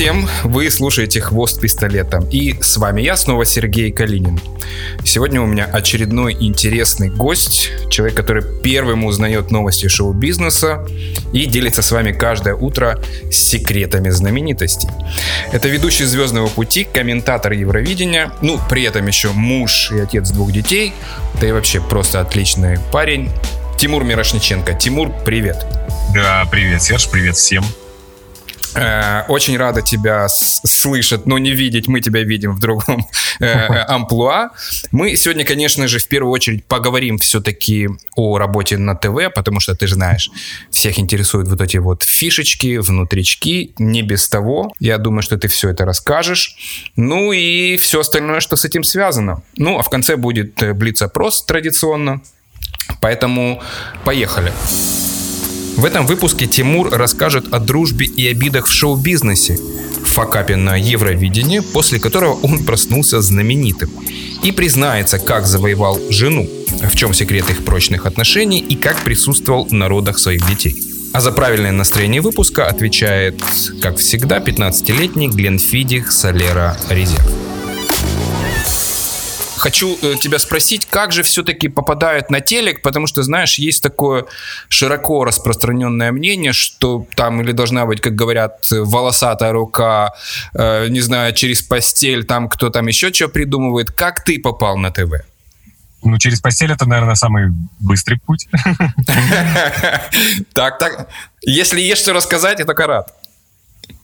всем! Вы слушаете «Хвост пистолета». И с вами я, снова Сергей Калинин. Сегодня у меня очередной интересный гость. Человек, который первым узнает новости шоу-бизнеса и делится с вами каждое утро секретами знаменитостей. Это ведущий «Звездного пути», комментатор Евровидения, ну, при этом еще муж и отец двух детей, да и вообще просто отличный парень. Тимур Мирошниченко. Тимур, привет. Да, привет, Серж, привет всем. Э, очень рада тебя слышать, но не видеть. Мы тебя видим в другом э, амплуа. Мы сегодня, конечно же, в первую очередь поговорим все-таки о работе на ТВ, потому что ты знаешь, всех интересуют вот эти вот фишечки, внутрички. Не без того. Я думаю, что ты все это расскажешь. Ну и все остальное, что с этим связано. Ну, а в конце будет э, блиц-опрос традиционно. Поэтому поехали. В этом выпуске Тимур расскажет о дружбе и обидах в шоу-бизнесе, факапе на Евровидении, после которого он проснулся знаменитым, и признается, как завоевал жену, в чем секрет их прочных отношений и как присутствовал на родах своих детей. А за правильное настроение выпуска отвечает, как всегда, 15-летний Гленфидих Солера Резерв хочу э, тебя спросить, как же все-таки попадают на телек, потому что, знаешь, есть такое широко распространенное мнение, что там или должна быть, как говорят, волосатая рука, э, не знаю, через постель, там кто там еще что придумывает. Как ты попал на ТВ? Ну, через постель это, наверное, самый быстрый путь. Так, так. Если есть что рассказать, я только рад.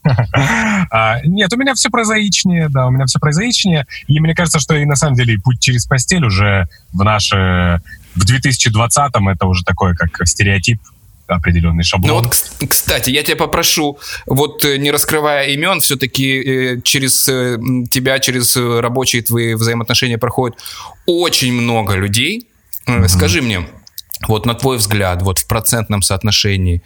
А, нет, у меня все прозаичнее, да, у меня все прозаичнее. И мне кажется, что и на самом деле путь через постель уже в наше... В 2020-м это уже такой, как стереотип, определенный шаблон. Ну вот, кстати, я тебя попрошу, вот э, не раскрывая имен, все-таки э, через э, тебя, через рабочие твои взаимоотношения проходит очень много людей. Mm-hmm. Скажи мне, вот на твой взгляд, вот в процентном соотношении,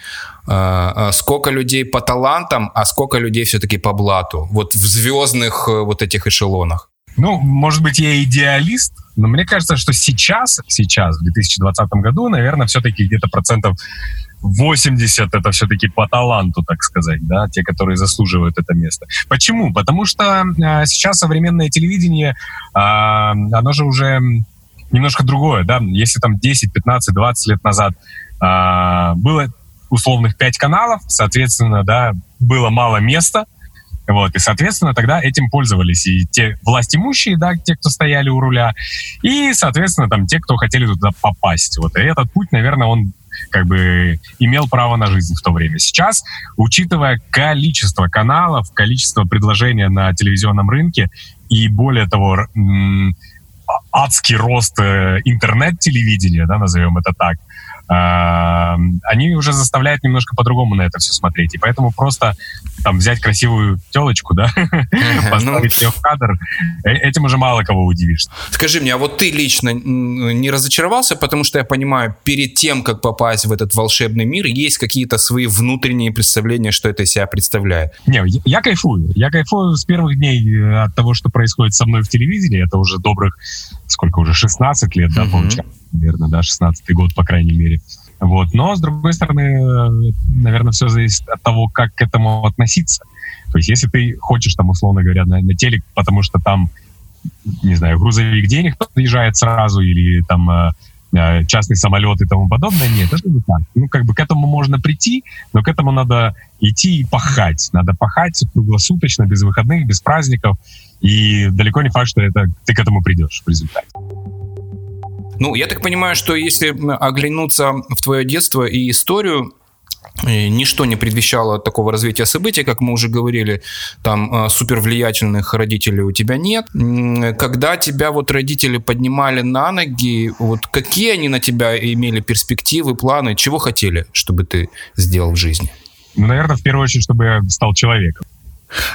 сколько людей по талантам, а сколько людей все-таки по блату? Вот в звездных э, вот этих эшелонах. Ну, может быть, я идеалист, но мне кажется, что сейчас, сейчас, в 2020 году, наверное, все-таки где-то процентов 80 это все-таки по таланту, так сказать, да, те, которые заслуживают это место. Почему? Потому что э, сейчас современное телевидение, э, оно же уже немножко другое, да, если там 10, 15, 20 лет назад э, было условных 5 каналов, соответственно, да, было мало места, вот, и, соответственно, тогда этим пользовались и те власть имущие, да, те, кто стояли у руля, и, соответственно, там те, кто хотели туда попасть. Вот, и этот путь, наверное, он как бы имел право на жизнь в то время. Сейчас, учитывая количество каналов, количество предложения на телевизионном рынке и, более того, адский рост э, интернет-телевидения, да, назовем это так, они уже заставляют немножко по-другому на это все смотреть. И поэтому просто там взять красивую телочку, да, поставить ее в кадр, э, этим уже мало кого удивишь. Скажи мне, а вот ты лично не разочаровался, потому что я понимаю, перед тем, как попасть в этот волшебный мир, есть какие-то свои внутренние представления, что это из себя представляет? Не, я кайфую. Я кайфую с первых дней э, от того, что происходит со мной в телевизоре. Это уже добрых, сколько уже, 16 лет, да, получается наверное, да, 16 год, по крайней мере. Вот. Но, с другой стороны, наверное, все зависит от того, как к этому относиться. То есть, если ты хочешь, там, условно говоря, на, на телек, потому что там, не знаю, грузовик денег подъезжает сразу, или там э, э, частный самолет и тому подобное, нет, это не так. Ну, как бы к этому можно прийти, но к этому надо идти и пахать. Надо пахать круглосуточно, без выходных, без праздников. И далеко не факт, что это, ты к этому придешь в результате. Ну, я так понимаю, что если оглянуться в твое детство и историю, ничто не предвещало такого развития событий, как мы уже говорили, там э, супер влиятельных родителей у тебя нет. Когда тебя вот родители поднимали на ноги, вот какие они на тебя имели перспективы, планы, чего хотели, чтобы ты сделал в жизни? Ну, наверное, в первую очередь, чтобы я стал человеком.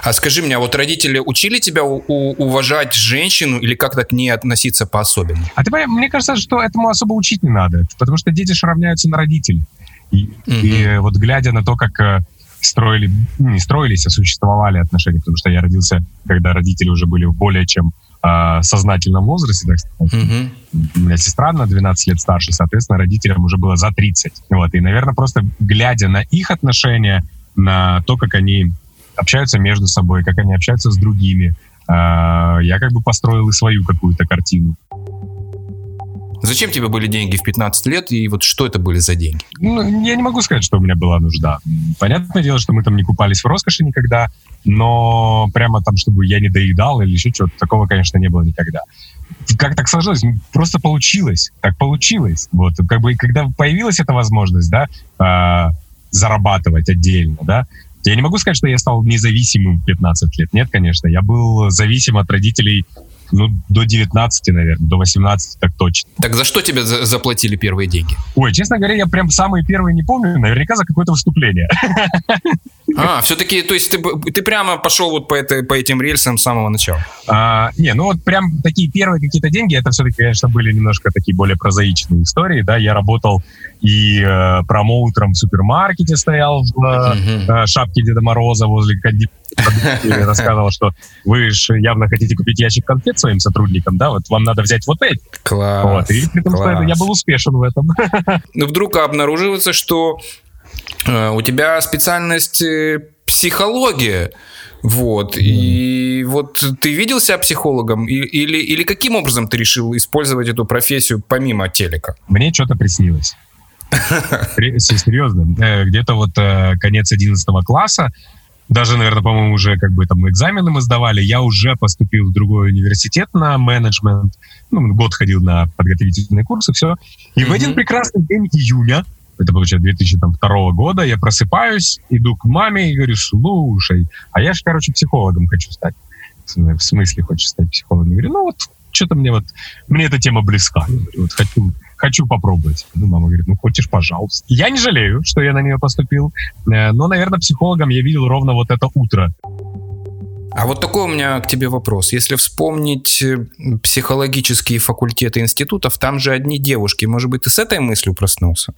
А скажи мне, а вот родители учили тебя у- уважать женщину или как-то к ней относиться по-особенному? А ты понимаешь, мне кажется, что этому особо учить не надо, потому что дети же равняются на родителей. И, mm-hmm. и вот глядя на то, как э, строили, ну, не строились, а существовали отношения, потому что я родился, когда родители уже были в более чем э, сознательном возрасте, так сказать. Mm-hmm. У меня сестра на 12 лет старше, соответственно, родителям уже было за 30. Вот, и, наверное, просто глядя на их отношения, на то, как они общаются между собой, как они общаются с другими. А, я как бы построил и свою какую-то картину. Зачем тебе были деньги в 15 лет, и вот что это были за деньги? Ну, я не могу сказать, что у меня была нужда. Понятное дело, что мы там не купались в роскоши никогда, но прямо там, чтобы я не доедал или еще что-то, такого, конечно, не было никогда. Как так сложилось? Просто получилось. Так получилось. Вот, как бы, когда появилась эта возможность, да, э, зарабатывать отдельно, да, я не могу сказать, что я стал независимым в 15 лет. Нет, конечно. Я был зависим от родителей ну, до 19, наверное, до 18 так точно. Так за что тебе за заплатили первые деньги? Ой, честно говоря, я прям самые первые не помню, наверняка за какое-то выступление. А, все-таки, то есть ты, ты прямо пошел вот по, этой, по этим рельсам с самого начала? А, не, ну вот прям такие первые какие-то деньги, это все-таки, конечно, были немножко такие более прозаичные истории, да, я работал и э, промоутером в супермаркете стоял в э, шапке Деда Мороза возле кондитера рассказывал, что вы же явно хотите купить ящик конфет своим сотрудникам, да, вот вам надо взять вот эти. Класс. Вот, и при том, класс. что я был успешен в этом. Ну, вдруг обнаруживается, что Э, у тебя специальность э, психология. Вот. Mm. И вот ты видел себя психологом? Или, или каким образом ты решил использовать эту профессию помимо телека? Мне что-то приснилось. Серьезно. Э, где-то вот конец 11 класса, даже, наверное, по-моему, уже как бы там экзамены мы сдавали, я уже поступил в другой университет на менеджмент, ну, год ходил на подготовительные курсы, все. И mm-hmm. в один прекрасный день июня это получается 2002 года, я просыпаюсь, иду к маме и говорю, слушай, а я же, короче, психологом хочу стать. В смысле хочешь стать психологом? Я говорю, ну вот, что-то мне вот, мне эта тема близка. Я говорю, вот хочу, хочу попробовать. Ну, мама говорит, ну, хочешь, пожалуйста. Я не жалею, что я на нее поступил, э, но, наверное, психологом я видел ровно вот это утро. А вот такой у меня к тебе вопрос. Если вспомнить э, психологические факультеты институтов, там же одни девушки. Может быть, ты с этой мыслью проснулся?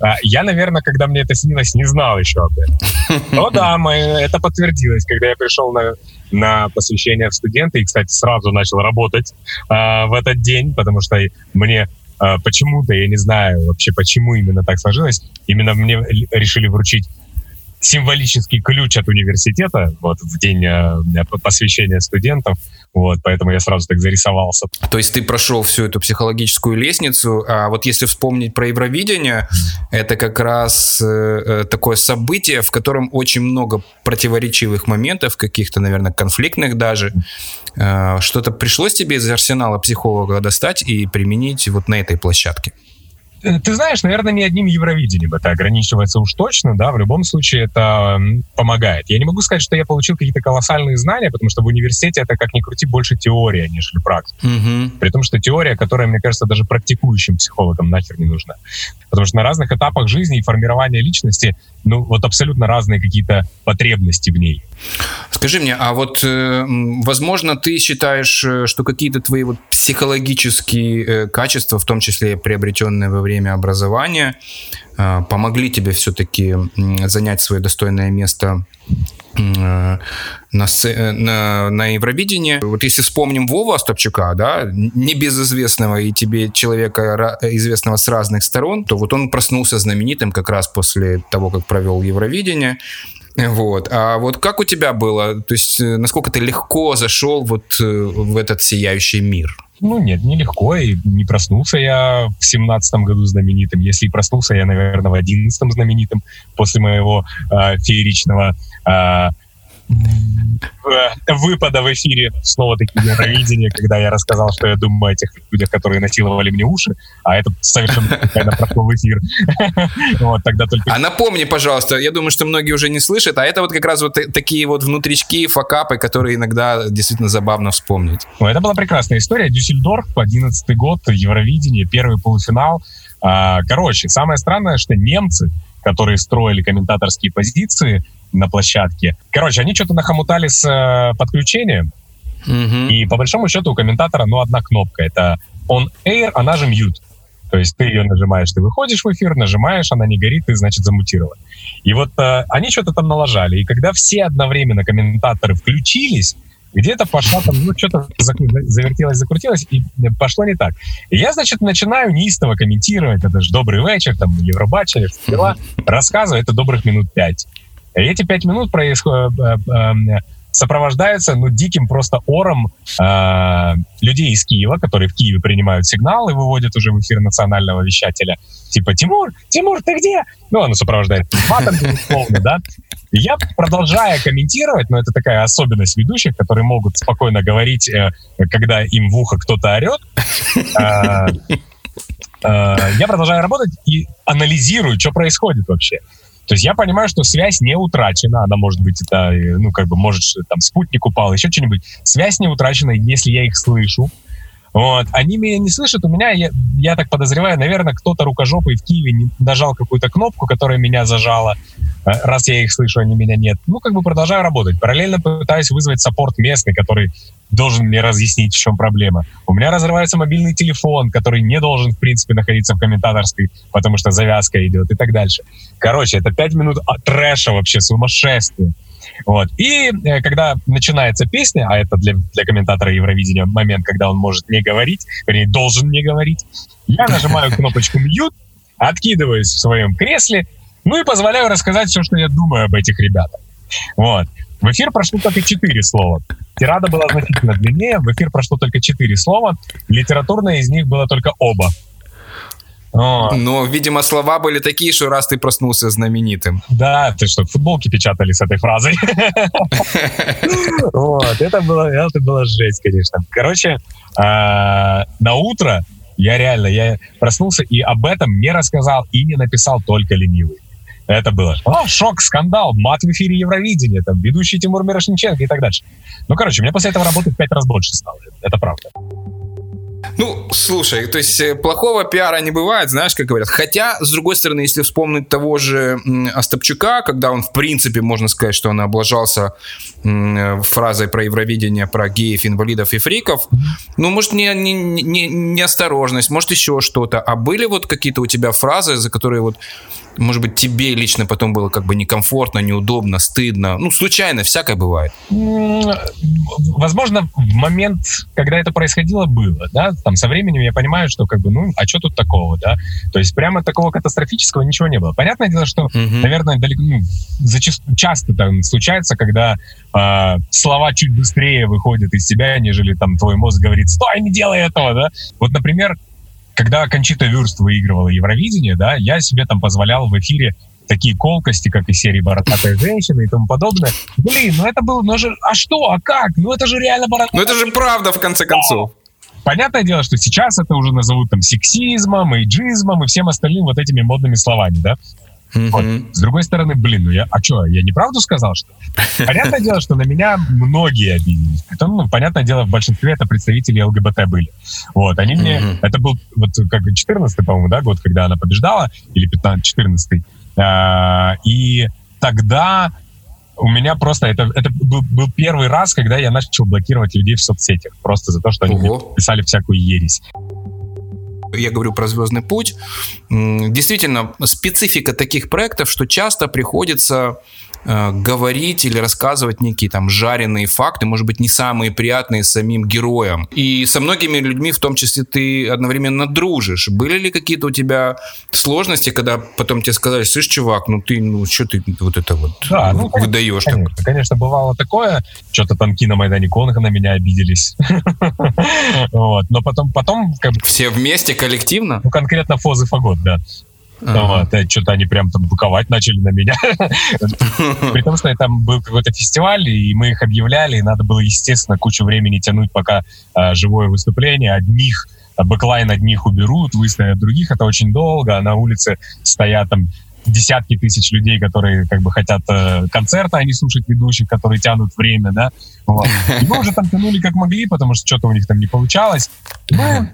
А, я, наверное, когда мне это снилось, не знал еще об этом. Но да, это подтвердилось, когда я пришел на на посвящение в студенты и, кстати, сразу начал работать э, в этот день, потому что мне э, почему-то, я не знаю вообще, почему именно так сложилось, именно мне решили вручить символический ключ от университета вот в день э, посвящения студентов. Вот, поэтому я сразу так зарисовался. То есть ты прошел всю эту психологическую лестницу, а вот если вспомнить про Евровидение, это как раз э, э, такое событие, в котором очень много противоречивых моментов, каких-то, наверное, конфликтных даже. Э, что-то пришлось тебе из арсенала психолога достать и применить вот на этой площадке? Э, ты знаешь, наверное, не одним Евровидением это ограничивается уж точно, да, в любом случае это помогает. Я не могу сказать, что я получил какие-то колоссальные знания, потому что в университете это, как ни крути, больше теория, нежели практика. Угу. При том, что теория, которая, мне кажется, даже практикующим психологам нахер не нужна. Потому что на разных этапах жизни и формирования личности, ну, вот абсолютно разные какие-то потребности в ней. Скажи мне, а вот, э, возможно, ты считаешь, э, что какие-то твои вот психологические э, качества, в том числе приобретенные во время образования, помогли тебе все-таки занять свое достойное место на, на, на Евровидении. Вот если вспомним Вову Остапчука, да, небезызвестного и тебе человека, известного с разных сторон, то вот он проснулся знаменитым как раз после того, как провел Евровидение. Вот. А вот как у тебя было? То есть э, насколько ты легко зашел вот э, в этот сияющий мир? Ну нет, нелегко, и не проснулся я в семнадцатом году знаменитым. Если и проснулся я, наверное, в одиннадцатом знаменитым после моего э, фееричного э, выпада в эфире снова-таки Евровидение, когда я рассказал, что я думаю о тех людях, которые насиловали мне уши, а это совершенно случайно прошло в эфир. вот, тогда только... А напомни, пожалуйста, я думаю, что многие уже не слышат, а это вот как раз вот такие вот внутрички, факапы, которые иногда действительно забавно вспомнить. Ну, это была прекрасная история. Дюссельдорф, 11 год, Евровидение, первый полуфинал. А, короче, самое странное, что немцы, которые строили комментаторские позиции, на площадке. Короче, они что-то нахомутали с э, подключением, mm-hmm. и по большому счету у комментатора, ну, одна кнопка. Это on air, она же mute. То есть ты ее нажимаешь, ты выходишь в эфир, нажимаешь, она не горит, ты, значит, замутирован. И вот э, они что-то там налажали. И когда все одновременно комментаторы включились, где-то пошла там, ну, что-то завертелось, закрутилось, и пошло не так. И я, значит, начинаю неистово комментировать, это же добрый вечер, там, Евробача, дела, рассказываю, это добрых минут пять. Эти пять минут происходят сопровождается ну, диким просто ором э, людей из Киева, которые в Киеве принимают сигнал и выводят уже в эфир национального вещателя. Типа, Тимур, Тимур, ты где? Ну, оно сопровождает матом, безусловно, да. И я, продолжая комментировать, но это такая особенность ведущих, которые могут спокойно говорить, э, когда им в ухо кто-то орет, э, э, я продолжаю работать и анализирую, что происходит вообще. То есть я понимаю, что связь не утрачена, она может быть, это, ну, как бы, может, там, спутник упал, еще что-нибудь. Связь не утрачена, если я их слышу. Вот. Они меня не слышат, у меня, я, я так подозреваю, наверное, кто-то рукожопый в Киеве нажал какую-то кнопку, которая меня зажала, э, раз я их слышу, они меня нет. Ну, как бы продолжаю работать. Параллельно пытаюсь вызвать саппорт местный, который должен мне разъяснить, в чем проблема. У меня разрывается мобильный телефон, который не должен, в принципе, находиться в комментаторской, потому что завязка идет и так дальше. Короче, это пять минут трэша вообще, сумасшествие. Вот. И э, когда начинается песня, а это для, для комментатора Евровидения момент, когда он может не говорить, вернее, должен не говорить, я нажимаю кнопочку «Мьют», откидываюсь в своем кресле, ну и позволяю рассказать все, что я думаю об этих ребятах. Вот. В эфир прошло только четыре слова. Тирада была значительно длиннее, в эфир прошло только четыре слова. Литературное из них было только оба. Но, видимо, слова были такие, что раз ты проснулся знаменитым. Да, ты что, футболки печатали с этой фразой. Вот, это было, это было жесть, конечно. Короче, а, на утро я реально, я проснулся и об этом не рассказал и не написал только ленивый. Это было О, шок, скандал, мат в эфире Евровидения, там, ведущий Тимур Мирошниченко и так дальше. Ну, короче, мне после этого работать в пять раз больше стало. Это правда. Ну, слушай, то есть э, плохого пиара не бывает, знаешь, как говорят. Хотя, с другой стороны, если вспомнить того же Остапчука, когда он, в принципе, можно сказать, что он облажался э, фразой про Евровидение, про геев, инвалидов и фриков, ну, может, не, не, не, неосторожность, может, еще что-то. А были вот какие-то у тебя фразы, за которые вот может быть, тебе лично потом было как бы некомфортно, неудобно, стыдно? Ну, случайно, всякое бывает. Возможно, в момент, когда это происходило, было, да, там со временем я понимаю, что как бы, ну, а что тут такого, да? То есть прямо такого катастрофического ничего не было. Понятное дело, что, угу. наверное, далеко, ну, зачастую, часто там случается, когда э, слова чуть быстрее выходят из тебя, нежели там твой мозг говорит, стой, не делай этого, да? Вот, например, когда Кончита Вюрст выигрывала Евровидение, да, я себе там позволял в эфире такие колкости, как из серии «Бородатая женщина» и тому подобное. Блин, ну это было, ну же, а что, а как? Ну это же реально бородатая Ну это же правда, в конце концов. Понятное дело, что сейчас это уже назовут там сексизмом, эйджизмом и всем остальным вот этими модными словами, да? Mm-hmm. Вот. С другой стороны, блин, ну я, а что, я неправду сказал, что Понятное дело, что на меня многие обиделись. Притом, ну, понятное дело, в большинстве это представители ЛГБТ были. Вот, они мне, mm-hmm. это был вот как 14 по-моему, да, год, когда она побеждала, или 15 14 а, и тогда у меня просто это, это был, был первый раз, когда я начал блокировать людей в соцсетях, просто за то, что они писали всякую ересь. Я говорю про «Звездный путь», действительно специфика таких проектов, что часто приходится Э, говорить или рассказывать некие там жареные факты, может быть, не самые приятные самим героям. И со многими людьми, в том числе, ты одновременно дружишь. Были ли какие-то у тебя сложности, когда потом тебе сказали, слышь, чувак, ну ты, ну что ты вот это вот да, ну, выдаешь? Конечно, так? конечно, бывало такое. Что-то танки на Майдане Конга на меня обиделись. вот. Но потом, потом... Как бы, Все вместе, коллективно? Ну, конкретно Фоз и Фагот, да. Ага. Вот, что-то они прям там буковать начали на меня. При том, что там был какой-то фестиваль, и мы их объявляли, и надо было, естественно, кучу времени тянуть, пока а, живое выступление. Одних а, backline одних уберут, выставят других. Это очень долго. А на улице стоят там десятки тысяч людей, которые как бы хотят э, концерта, а не слушать ведущих, которые тянут время, да. Вот. И мы уже там тянули как могли, потому что что-то у них там не получалось. Ну,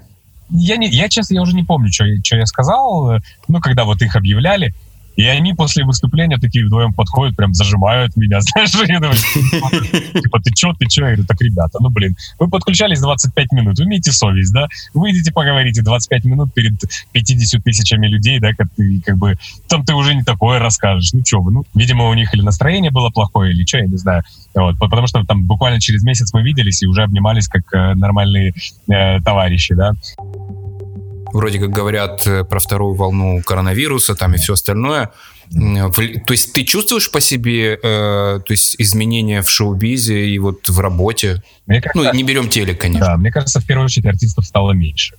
я, не, я, честно, я уже не помню, что, что я сказал, ну, когда вот их объявляли. И они после выступления такие вдвоем подходят, прям зажимают меня, знаешь, я думаю, типа, ты чё, ты чё? Я говорю, так, ребята, ну, блин, вы подключались 25 минут, вы имеете совесть, да? Выйдите, поговорите 25 минут перед 50 тысячами людей, да, как ты, как бы, там ты уже не такое расскажешь, ну, чё вы, ну, видимо, у них или настроение было плохое, или что, я не знаю, вот, потому что там буквально через месяц мы виделись и уже обнимались как э, нормальные э, товарищи, да вроде как говорят э, про вторую волну коронавируса там и все остальное. То есть ты чувствуешь по себе э, то есть изменения в шоу-бизе и вот в работе? Мне кажется, ну, не берем телек, конечно. Да, мне кажется, в первую очередь артистов стало меньше.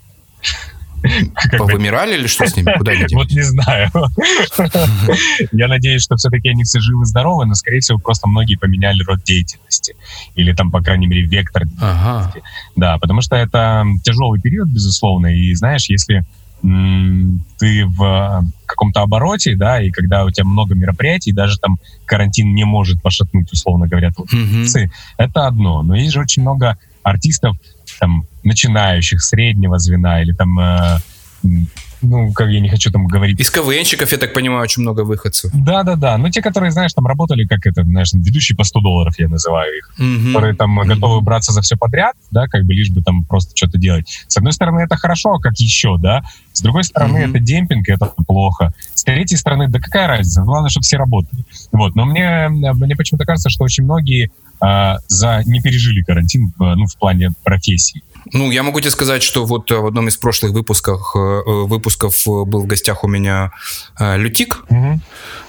Повымирали или что с ними? Куда они Вот не знаю. Я надеюсь, что все-таки они все живы-здоровы, но, скорее всего, просто многие поменяли род деятельности. Или там, по крайней мере, вектор деятельности. Да, потому что это тяжелый период, безусловно. И знаешь, если ты в каком-то обороте, да, и когда у тебя много мероприятий, даже там карантин не может пошатнуть, условно говоря, mm-hmm. это одно. Но есть же очень много артистов, там, начинающих, среднего звена или там э, ну, как я не хочу там говорить. Из КВНщиков, я так понимаю, очень много выходцев. Да-да-да. Ну, те, которые, знаешь, там работали, как это, знаешь, ведущие по 100 долларов, я называю их. Mm-hmm. Которые там mm-hmm. готовы браться за все подряд, да, как бы лишь бы там просто что-то делать. С одной стороны, это хорошо, а как еще, да? С другой стороны, mm-hmm. это демпинг, это плохо. С третьей стороны, да какая разница? Главное, чтобы все работали. Вот. Но мне, мне почему-то кажется, что очень многие а, за не пережили карантин, ну, в плане профессии. Ну, я могу тебе сказать, что вот э, в одном из прошлых выпусков, э, э, выпусков был в гостях у меня Лютик. Угу.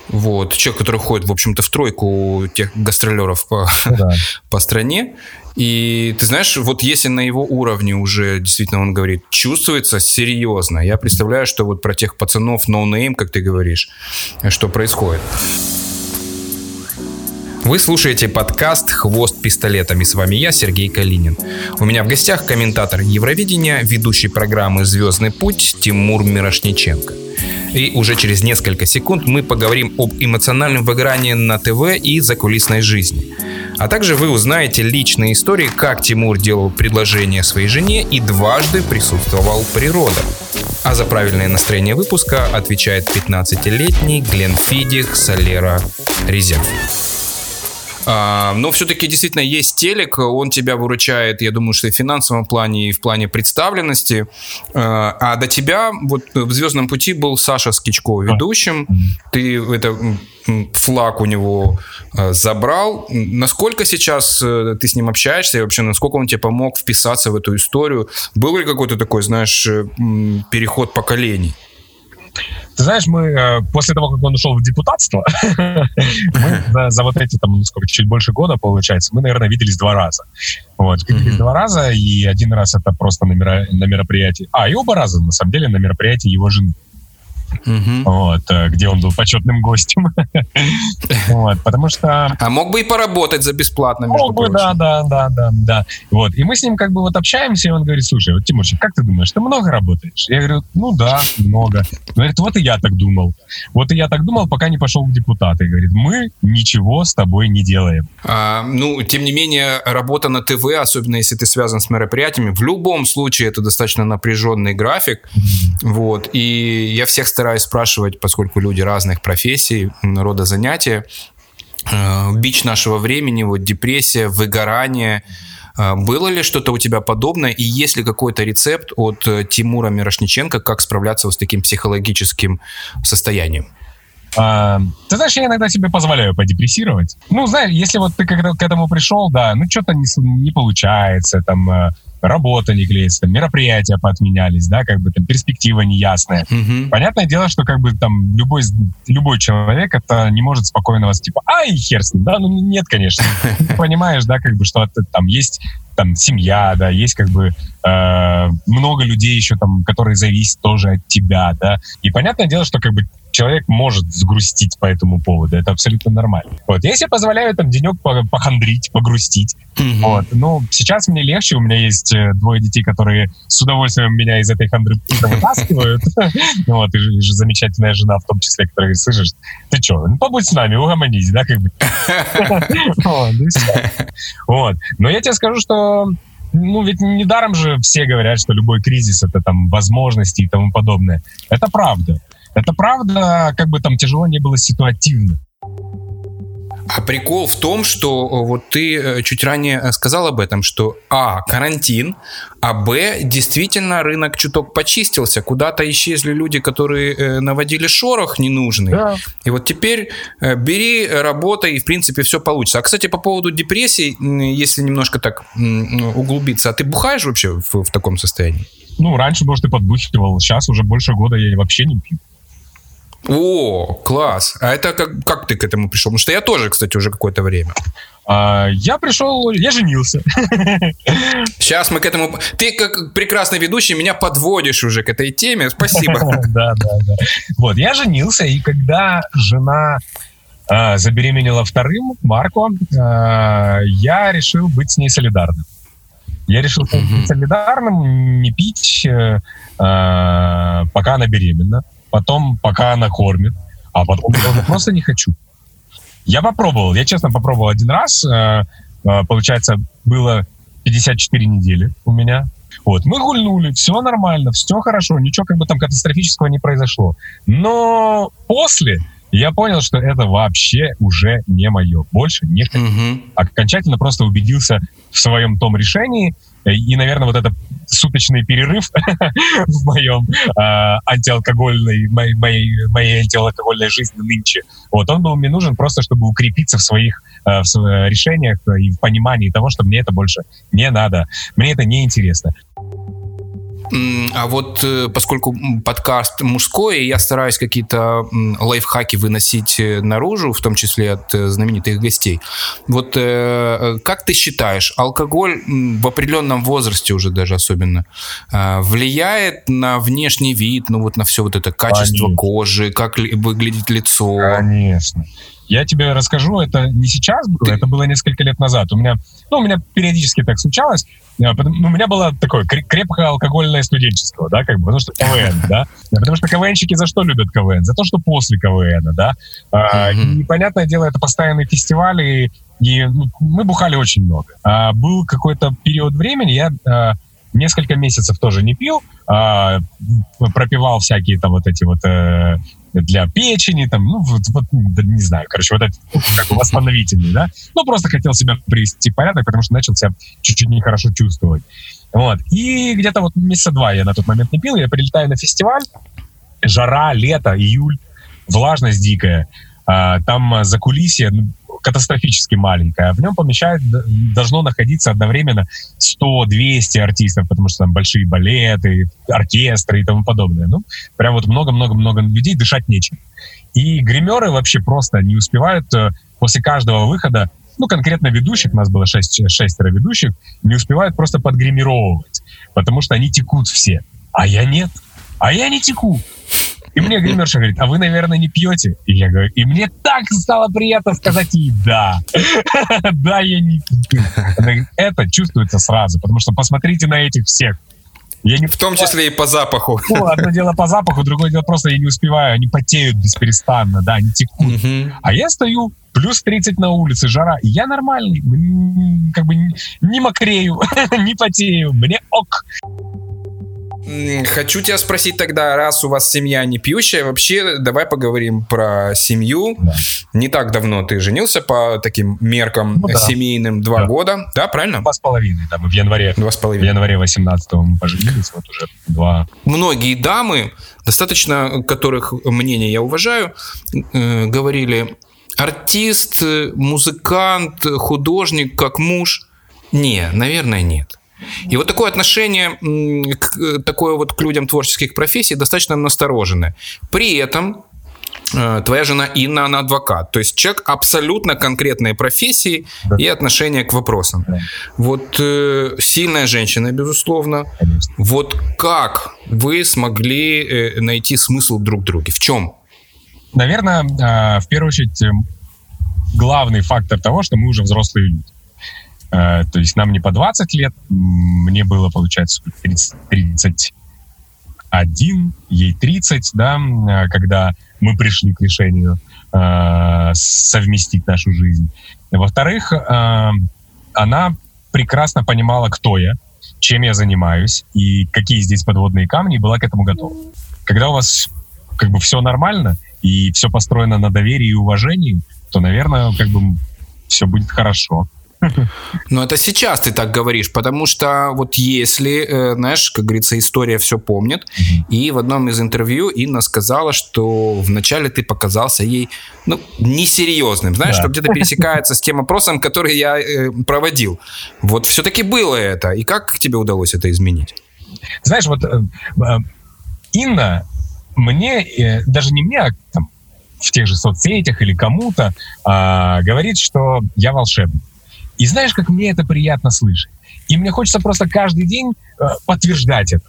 Вот, человек, который ходит, в общем-то, в тройку тех гастролеров по, ну да. по стране. И ты знаешь, вот если на его уровне уже действительно он говорит, чувствуется серьезно, я представляю, что вот про тех пацанов no name, как ты говоришь, что происходит. Вы слушаете подкаст «Хвост пистолетами». С вами я, Сергей Калинин. У меня в гостях комментатор Евровидения, ведущий программы «Звездный путь» Тимур Мирошниченко. И уже через несколько секунд мы поговорим об эмоциональном выгорании на ТВ и закулисной жизни. А также вы узнаете личные истории, как Тимур делал предложение своей жене и дважды присутствовал при родах. А за правильное настроение выпуска отвечает 15-летний Гленфидих Солера Резерв. А, но все-таки действительно есть телек, он тебя выручает, я думаю, что и в финансовом плане, и в плане представленности. А, а до тебя вот в «Звездном пути» был Саша Скичко ведущим. Ты это флаг у него а, забрал. Насколько сейчас э, ты с ним общаешься и вообще насколько он тебе помог вписаться в эту историю? Был ли какой-то такой, знаешь, э, переход поколений? Ты знаешь, мы э, после того, как он ушел в депутатство, мы за, за вот эти там, ну, сколько, чуть больше года, получается, мы, наверное, виделись два раза. Вот, виделись mm-hmm. два раза, и один раз это просто на, мера, на мероприятии. А, и оба раза, на самом деле, на мероприятии его жены. Угу. Вот, э, где он был почетным гостем. вот, потому что... А мог бы и поработать за бесплатно, между Мог бы, да, да, да, да, да. Вот, и мы с ним как бы вот общаемся, и он говорит, слушай, вот, Тимурчик, как ты думаешь, ты много работаешь? Я говорю, ну да, много. Он говорит, вот и я так думал. Вот и я так думал, пока не пошел в депутаты. И говорит, мы ничего с тобой не делаем. А, ну, тем не менее, работа на ТВ, особенно если ты связан с мероприятиями, в любом случае это достаточно напряженный график. Вот, и я всех стараюсь спрашивать, поскольку люди разных профессий, рода занятия, э, бич нашего времени, вот депрессия, выгорание, э, было ли что-то у тебя подобное? И есть ли какой-то рецепт от э, Тимура Мирошниченко, как справляться с таким психологическим состоянием? А, ты знаешь, я иногда себе позволяю подепрессировать. Ну, знаешь, если вот ты к этому пришел, да, ну что-то не, не получается, там работа не клеится, там, мероприятия поотменялись, да, как бы там перспектива неясная. Mm-hmm. Понятное дело, что как бы там любой, любой человек это не может спокойно вас типа, ай, хер с ним, да, ну нет, конечно. Ты понимаешь, да, как бы, что там есть там семья, да, есть как бы э, много людей еще там, которые зависят тоже от тебя, да. И понятное дело, что как бы человек может сгрустить по этому поводу. Это абсолютно нормально. Вот. Я себе позволяю там денек похандрить, погрустить. Mm-hmm. Вот. Ну, сейчас мне легче. У меня есть э, двое детей, которые с удовольствием меня из этой хандры вытаскивают. Вот. И же замечательная жена в том числе, которая говорит, слышишь, ты что, ну побудь с нами, угомонись, да, как бы. Вот. Но я тебе скажу, что ну, ведь недаром же все говорят, что любой кризис — это там возможности и тому подобное. Это правда. Это правда, как бы там тяжело не было ситуативно. А прикол в том, что э, вот ты э, чуть ранее э, сказал об этом, что а, карантин, а б, действительно рынок чуток почистился, куда-то исчезли люди, которые наводили шорох ненужный. Да. И вот теперь бери, работай, и в принципе все получится. А, кстати, по поводу депрессии, если немножко так углубиться, а ты бухаешь вообще в, в таком состоянии? Ну, раньше, может, и подбухивал, сейчас уже больше года я вообще не пью. О, класс. А это как, как ты к этому пришел? Потому что я тоже, кстати, уже какое-то время. А, я пришел, я женился. Сейчас мы к этому... Ты как прекрасный ведущий меня подводишь уже к этой теме. Спасибо. Да, да, да. Вот, я женился, и когда жена э, забеременела вторым, Марко, э, я решил быть с ней солидарным. Я решил быть солидарным, не пить, э, пока она беременна, потом пока она кормит, а потом просто не хочу. Я попробовал, я честно попробовал один раз, э, э, получается, было 54 недели у меня. Вот, мы гульнули, все нормально, все хорошо, ничего как бы там катастрофического не произошло. Но после я понял, что это вообще уже не мое. Больше не хочу. Угу. Окончательно просто убедился в своем том решении. И, наверное, вот этот суточный перерыв в моем э, антиалкогольной, моей, моей, моей антиалкогольной жизни нынче, вот он был мне нужен просто, чтобы укрепиться в своих э, в своих решениях и в понимании того, что мне это больше не надо. Мне это не интересно. А вот э, поскольку подкаст мужской, я стараюсь какие-то лайфхаки выносить э, наружу, в том числе от э, знаменитых гостей. Вот как ты считаешь, алкоголь в определенном возрасте уже даже особенно влияет на внешний вид, ну вот на все вот это качество Конечно. кожи, как выглядит лицо? Конечно. Я тебе расскажу, это не сейчас было, это было несколько лет назад. У меня, ну, у меня периодически так случалось. Э, ну, у меня было такое крепкое алкогольное студенчество, да, как бы, потому что КВН, да. Потому что КВНщики за что любят КВН? За то, что после КВН, да. Mm-hmm. И, понятное дело, это постоянный фестиваль, и, ну, мы бухали очень много. А, был какой-то период времени, я а, несколько месяцев тоже не пил, а, пропивал всякие там вот эти вот э, для печени, там, ну, вот, вот не знаю, короче, вот этот как восстановительный, да. Ну, просто хотел себя привести в порядок, потому что начал себя чуть-чуть нехорошо чувствовать. Вот. И где-то вот месяца два я на тот момент не пил, я прилетаю на фестиваль, жара, лето, июль, влажность дикая, а, там за кулисье ну, катастрофически маленькое. В нем помещает, должно находиться одновременно 100-200 артистов, потому что там большие балеты, оркестры и тому подобное. Ну, прям вот много-много-много людей, дышать нечем. И гримеры вообще просто не успевают э, после каждого выхода ну, конкретно ведущих, у нас было шесть, шестеро ведущих, не успевают просто подгримировывать, потому что они текут все. А я нет. А я не теку. И мне гримерша говорит, а вы, наверное, не пьете? И я говорю, и мне так стало приятно сказать ей да. Да, я не пью. Это чувствуется сразу, потому что посмотрите на этих всех. Я не в том числе и по запаху. Ну, одно дело по запаху, другое дело просто я не успеваю. Они потеют бесперестанно, да, они текут. Угу. А я стою, плюс 30 на улице, жара, и я нормальный, как бы не мокрею, не потею, мне ок. Хочу тебя спросить тогда, раз у вас семья не пьющая, вообще давай поговорим про семью. Да. Не так давно ты женился по таким меркам ну, да. семейным, два да. года, да, правильно? Два с половиной, да, мы в январе. Два с половиной. В январе 18 мы поженились, вот уже два. Многие дамы, достаточно которых мнение я уважаю, э, говорили, артист, музыкант, художник, как муж. Не, наверное, нет. И вот такое отношение к, такое вот к людям творческих профессий достаточно настороженное. При этом э, твоя жена Инна, она адвокат. То есть человек абсолютно конкретной профессии да. и отношения к вопросам. Да. Вот э, сильная женщина, безусловно. Конечно. Вот как вы смогли э, найти смысл друг в друге? В чем? Наверное, э, в первую очередь, э, главный фактор того, что мы уже взрослые люди. Э, то есть нам не по 20 лет, мне было, получается, 30, 31, ей 30, да, э, когда мы пришли к решению э, совместить нашу жизнь. Во-вторых, э, она прекрасно понимала, кто я, чем я занимаюсь и какие здесь подводные камни, и была к этому готова. Когда у вас как бы все нормально и все построено на доверии и уважении, то, наверное, как бы все будет хорошо. Но это сейчас ты так говоришь, потому что вот если, э, знаешь, как говорится, история все помнит, и в одном из интервью Инна сказала, что вначале ты показался ей, ну, несерьезным, знаешь, да. что где-то пересекается с тем опросом, который я э, проводил. Вот все-таки было это, и как тебе удалось это изменить? Знаешь, вот э, Инна мне, э, даже не мне, а там, в тех же соцсетях или кому-то э, говорит, что я волшебник. И знаешь, как мне это приятно слышать. И мне хочется просто каждый день э, подтверждать это.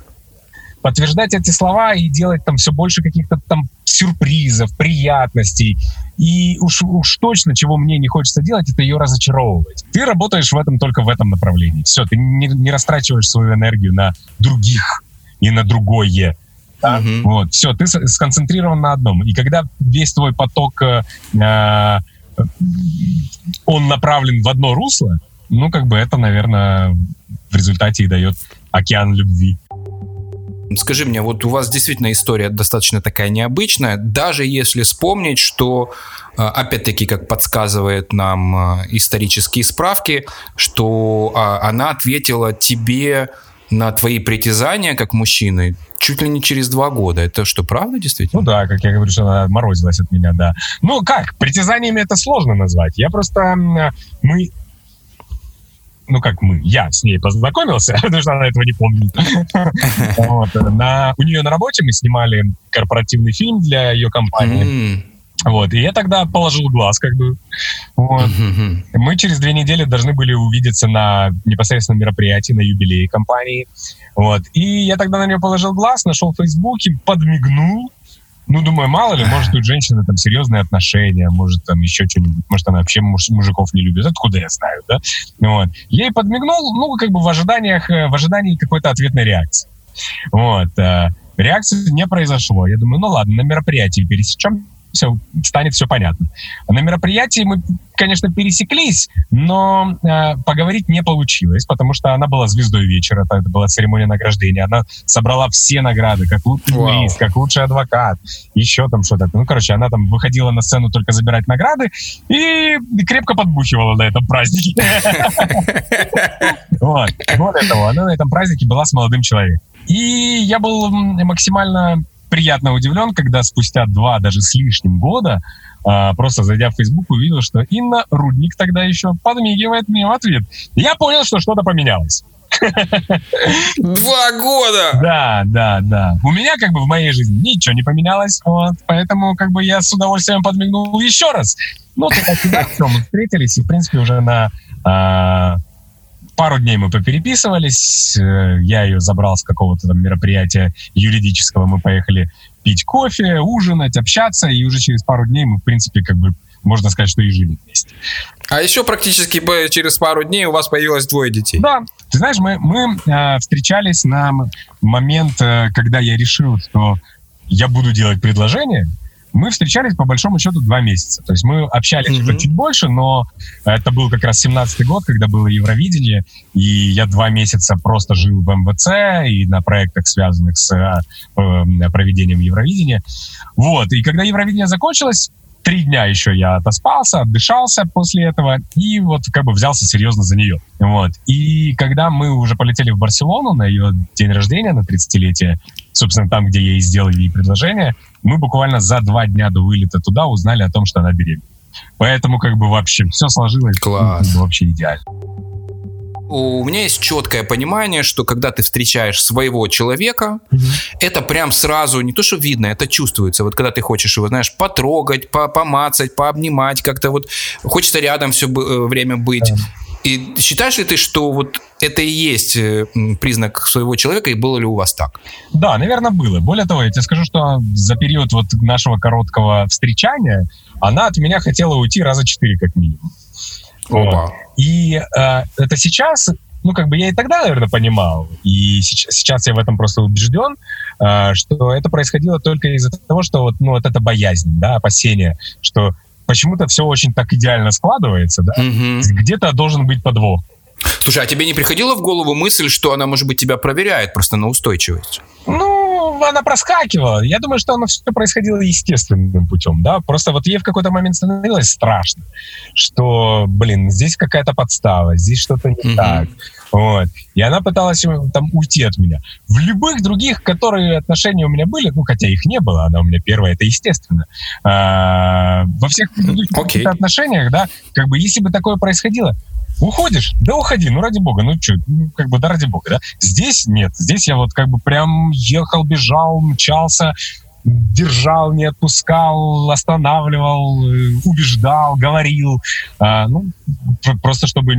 Подтверждать эти слова и делать там все больше каких-то там сюрпризов, приятностей. И уж, уж точно, чего мне не хочется делать, это ее разочаровывать. Ты работаешь в этом только в этом направлении. Все, ты не, не растрачиваешь свою энергию на других и на другое. Да? Угу. Вот, все, ты сконцентрирован на одном. И когда весь твой поток, э, э, он направлен в одно русло, ну, как бы это, наверное, в результате и дает океан любви. Скажи мне, вот у вас действительно история достаточно такая необычная, даже если вспомнить, что, э, опять-таки, как подсказывает нам э, исторические справки, что а, она ответила тебе на твои притязания как мужчины чуть ли не через два года. Это что, правда действительно? Ну да, как я говорю, что она морозилась от меня, да. Ну как, притязаниями это сложно назвать. Я просто... Мы ну как мы, я с ней познакомился, потому что она этого не помнит. вот, на, у нее на работе мы снимали корпоративный фильм для ее компании. Вот, и я тогда положил глаз, как бы. Вот. Мы через две недели должны были увидеться на непосредственном мероприятии, на юбилее компании. Вот. И я тогда на нее положил глаз, нашел в Фейсбуке, подмигнул. Ну, думаю, мало ли, может, у женщины там серьезные отношения, может, там еще что-нибудь, может, она вообще муж, мужиков не любит. Откуда я знаю, да? Вот. Ей подмигнул, ну, как бы в ожиданиях, э, в ожидании какой-то ответной реакции. Вот. Э, реакции не произошло. Я думаю, ну ладно, на мероприятии пересечем все, станет все понятно. На мероприятии мы, конечно, пересеклись, но э, поговорить не получилось, потому что она была звездой вечера, это была церемония награждения. Она собрала все награды, как лучший юрист, как лучший адвокат, еще там что-то. Ну, короче, она там выходила на сцену только забирать награды и крепко подбухивала на этом празднике. Вот. Более того, она на этом празднике была с молодым человеком. И я был максимально приятно удивлен, когда спустя два, даже с лишним года, а, просто зайдя в Facebook, увидел, что Инна Рудник тогда еще подмигивает мне в ответ. Я понял, что что-то поменялось. Два года! Да, да, да. У меня как бы в моей жизни ничего не поменялось, вот, поэтому как бы я с удовольствием подмигнул еще раз. Ну, тогда все, мы встретились, и, в принципе, уже на а, пару дней мы попереписывались, э, я ее забрал с какого-то там мероприятия юридического, мы поехали пить кофе, ужинать, общаться, и уже через пару дней мы, в принципе, как бы можно сказать, что и жили вместе. А еще практически через пару дней у вас появилось двое детей. Да. Ты знаешь, мы, мы э, встречались на момент, э, когда я решил, что я буду делать предложение, мы встречались по большому счету два месяца. То есть мы общались mm-hmm. уже чуть больше, но это был как раз 17-й год, когда было Евровидение, и я два месяца просто жил в МВЦ и на проектах, связанных с э, э, проведением Евровидения. Вот, и когда Евровидение закончилось, три дня еще я отоспался, отдышался после этого и вот как бы взялся серьезно за нее. Вот. И когда мы уже полетели в Барселону на ее день рождения, на 30-летие, собственно, там, где ей сделали ей предложение, мы буквально за два дня до вылета туда узнали о том, что она беременна. Поэтому как бы вообще все сложилось Класс. вообще идеально. У меня есть четкое понимание, что когда ты встречаешь своего человека, mm-hmm. это прям сразу не то, что видно, это чувствуется. Вот когда ты хочешь его, знаешь, потрогать, по помацать, пообнимать, как-то вот хочется рядом все э, время быть. Yeah. И считаешь ли ты, что вот это и есть э, признак своего человека, и было ли у вас так? Да, наверное, было. Более того, я тебе скажу, что за период вот нашего короткого встречания она от меня хотела уйти раза четыре как минимум. Вот. И э, это сейчас, ну, как бы я и тогда, наверное, понимал, и сейчас, сейчас я в этом просто убежден, э, что это происходило только из-за того, что вот, ну, вот эта боязнь, да, опасение, что почему-то все очень так идеально складывается, да, угу. где-то должен быть подвох. Слушай, а тебе не приходила в голову мысль, что она, может быть, тебя проверяет просто на устойчивость? Ну, она проскакивала. Я думаю, что оно все происходило естественным путем, да. Просто вот ей в какой-то момент становилось страшно, что, блин, здесь какая-то подстава, здесь что-то не mm-hmm. так. Вот. И она пыталась там уйти от меня. В любых других, которые отношения у меня были, ну, хотя их не было, она у меня первая, это естественно. А, во всех okay. отношениях, да, как бы, если бы такое происходило, Уходишь? Да уходи, ну ради бога, ну что, ну, как бы да ради бога, да. Здесь нет, здесь я вот как бы прям ехал, бежал, мчался, держал, не отпускал, останавливал, убеждал, говорил. А, ну, просто чтобы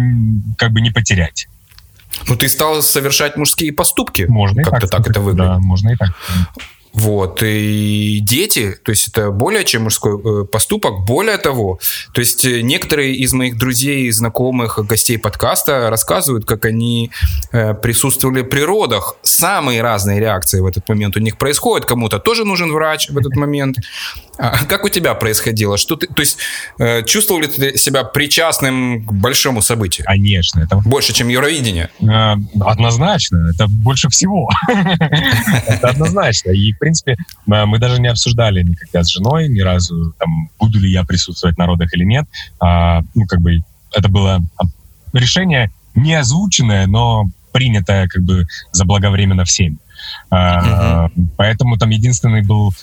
как бы не потерять. Ну, ты стал совершать мужские поступки. Можно Как-то так, так это выглядит. Да, можно и так. Вот, и дети, то есть это более чем мужской э, поступок. Более того, то есть э, некоторые из моих друзей, знакомых, гостей подкаста рассказывают, как они э, присутствовали при родах. Самые разные реакции в этот момент у них происходят. Кому-то тоже нужен врач в этот момент. А как у тебя происходило? Что ты, то есть э, чувствовал ли ты себя причастным к большому событию? Конечно, это Больше, чем Евровидение? Э, Однозначно, это больше всего. Это однозначно. И, в принципе, э, мы даже не обсуждали никогда с женой ни разу, там, буду ли я присутствовать на родах или нет. А, Ну, как бы, это было решение не озвученное, но принятое, как бы, заблаговременно всеми. А, Поэтому там единственный был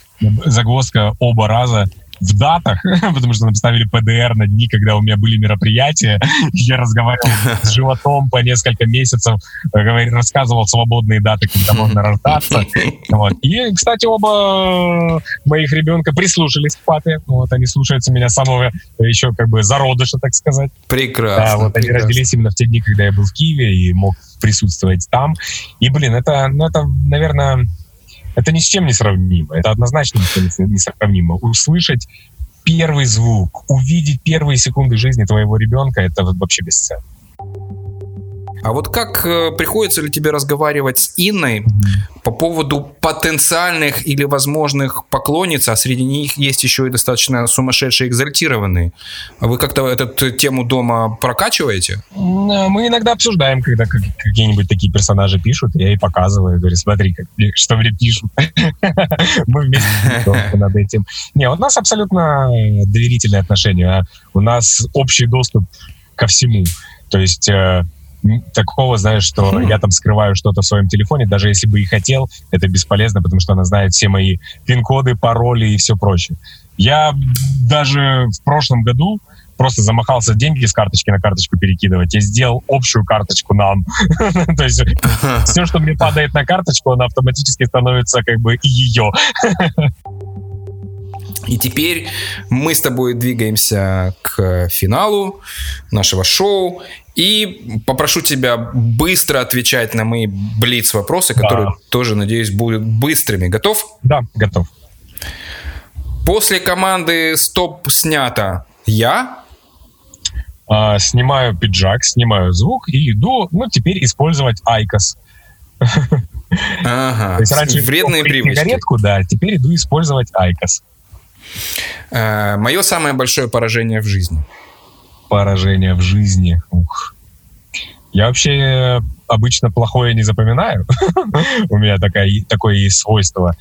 загвоздка оба раза в датах, потому что нам ставили ПДР на дни, когда у меня были мероприятия. Я разговаривал с животом по несколько месяцев, э, рассказывал свободные даты, когда можно рождаться. Вот. И, кстати, оба моих ребенка прислушались к папе. Вот, они слушаются меня самого еще как бы зародыша, так сказать. Прекрасно. Да, вот они прекрасно. родились именно в те дни, когда я был в Киеве и мог присутствовать там. И, блин, это, ну, это, наверное, это ни с чем не сравнимо. Это однозначно ни с чем не сравнимо. Услышать первый звук, увидеть первые секунды жизни твоего ребенка, это вообще бесценно. А вот как э, приходится ли тебе разговаривать с Инной по поводу потенциальных или возможных поклонниц, а среди них есть еще и достаточно сумасшедшие экзальтированные. А Вы как-то эту тему дома прокачиваете? А Мы иногда обсуждаем, когда как- какие-нибудь такие персонажи пишут, я ей показываю, говорю, смотри, как, что мне пишут. Мы вместе над этим. Не, у нас абсолютно доверительные отношения. а У нас общий доступ ко всему. То есть э, такого, знаешь, что я там скрываю что-то в своем телефоне, даже если бы и хотел, это бесполезно, потому что она знает все мои пин-коды, пароли и все прочее. Я даже в прошлом году просто замахался деньги с карточки на карточку перекидывать. Я сделал общую карточку нам. То есть все, что мне падает на карточку, оно автоматически становится как бы ее. И теперь мы с тобой двигаемся к финалу нашего шоу. И попрошу тебя быстро отвечать на мои блиц-вопросы, которые тоже, надеюсь, будут быстрыми. Готов? Да, готов. После команды «Стоп» снято я. А, Снимаю пиджак, снимаю звук и иду, ну, теперь использовать IQOS. Ага. То есть раньше Вредные привычки. сигаретку, да, теперь иду использовать Айкос. Э, Мое самое большое поражение в жизни. Поражение в жизни. Ух. Я вообще обычно плохое не запоминаю. У меня такая, такое есть свойство.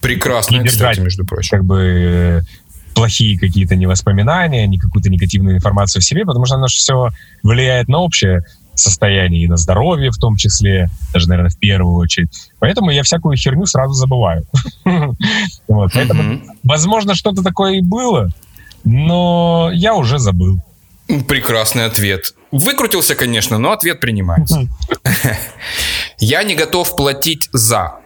Прекрасно, кстати, между прочим. как бы э, плохие какие-то не воспоминания, не какую-то негативную информацию в себе, потому что оно все влияет на общее состояние и на здоровье в том числе, даже, наверное, в первую очередь. Поэтому я всякую херню сразу забываю. Поэтому, возможно, что-то такое и было, но я уже забыл. Прекрасный ответ. Выкрутился, конечно, но ответ принимается. Я не готов платить за.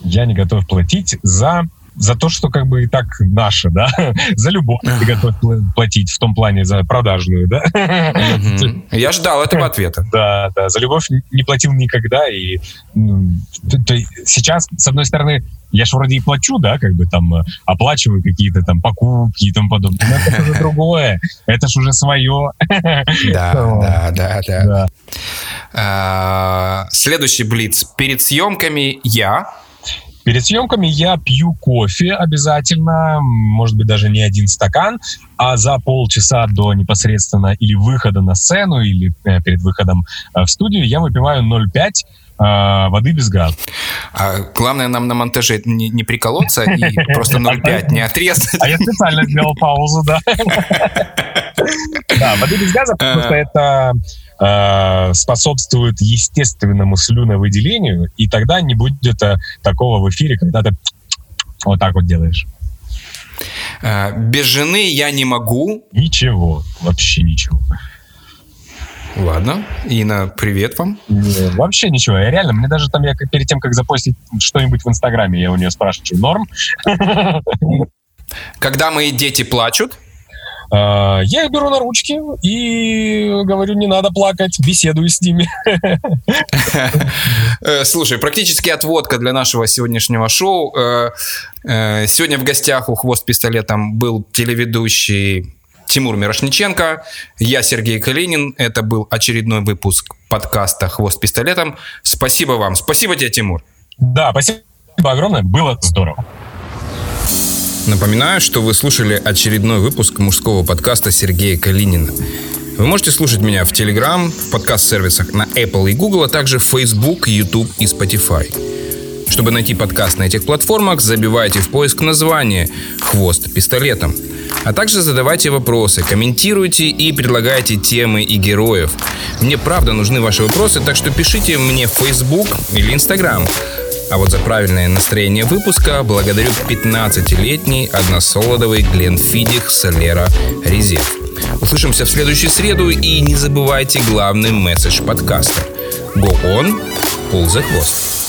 Я не готов платить за за то, что как бы и так наше, да, за любовь ты готов пла- платить в том плане за продажную, да. Я ждал этого ответа. Да, да, за любовь не платил никогда. И ну, сейчас, с одной стороны, я же вроде и плачу, да, как бы там э, оплачиваю какие-то там покупки и тому подобное. Но это уже другое. Это ж уже свое. Да, да, да, да. Следующий блиц. Перед съемками я. Перед съемками я пью кофе обязательно, может быть, даже не один стакан, а за полчаса до непосредственно или выхода на сцену, или э, перед выходом э, в студию я выпиваю 0,5 э, воды без газа. А Главное нам на монтаже не, не приколоться и просто 0,5 не отрезать. А я специально сделал паузу, да. Да, воды без газа, потому что это э, способствует естественному слюновыделению, и тогда не будет э, такого в эфире, когда ты вот так вот делаешь. А, Без жены я не могу. Ничего, вообще ничего. Ладно. Ина, привет вам. Не, вообще ничего. Я реально, мне даже там, я перед тем, как запостить что-нибудь в Инстаграме, я у нее спрашиваю, норм? Когда мои дети плачут, я их беру на ручки и говорю, не надо плакать, беседую с ними. Э, слушай, практически отводка для нашего сегодняшнего шоу. Э, э, сегодня в гостях у «Хвост пистолетом» был телеведущий Тимур Мирошниченко, я Сергей Калинин. Это был очередной выпуск подкаста «Хвост пистолетом». Спасибо вам. Спасибо тебе, Тимур. Да, спасибо огромное. Было здорово. Напоминаю, что вы слушали очередной выпуск мужского подкаста Сергея Калинина. Вы можете слушать меня в Telegram, в подкаст-сервисах на Apple и Google, а также в Facebook, YouTube и Spotify. Чтобы найти подкаст на этих платформах, забивайте в поиск название «Хвост пистолетом». А также задавайте вопросы, комментируйте и предлагайте темы и героев. Мне правда нужны ваши вопросы, так что пишите мне в Facebook или Instagram. А вот за правильное настроение выпуска благодарю 15-летний односолодовый Гленфидих Солера Резерв. Услышимся в следующую среду и не забывайте главный месседж подкаста. Go on, pull the хвост.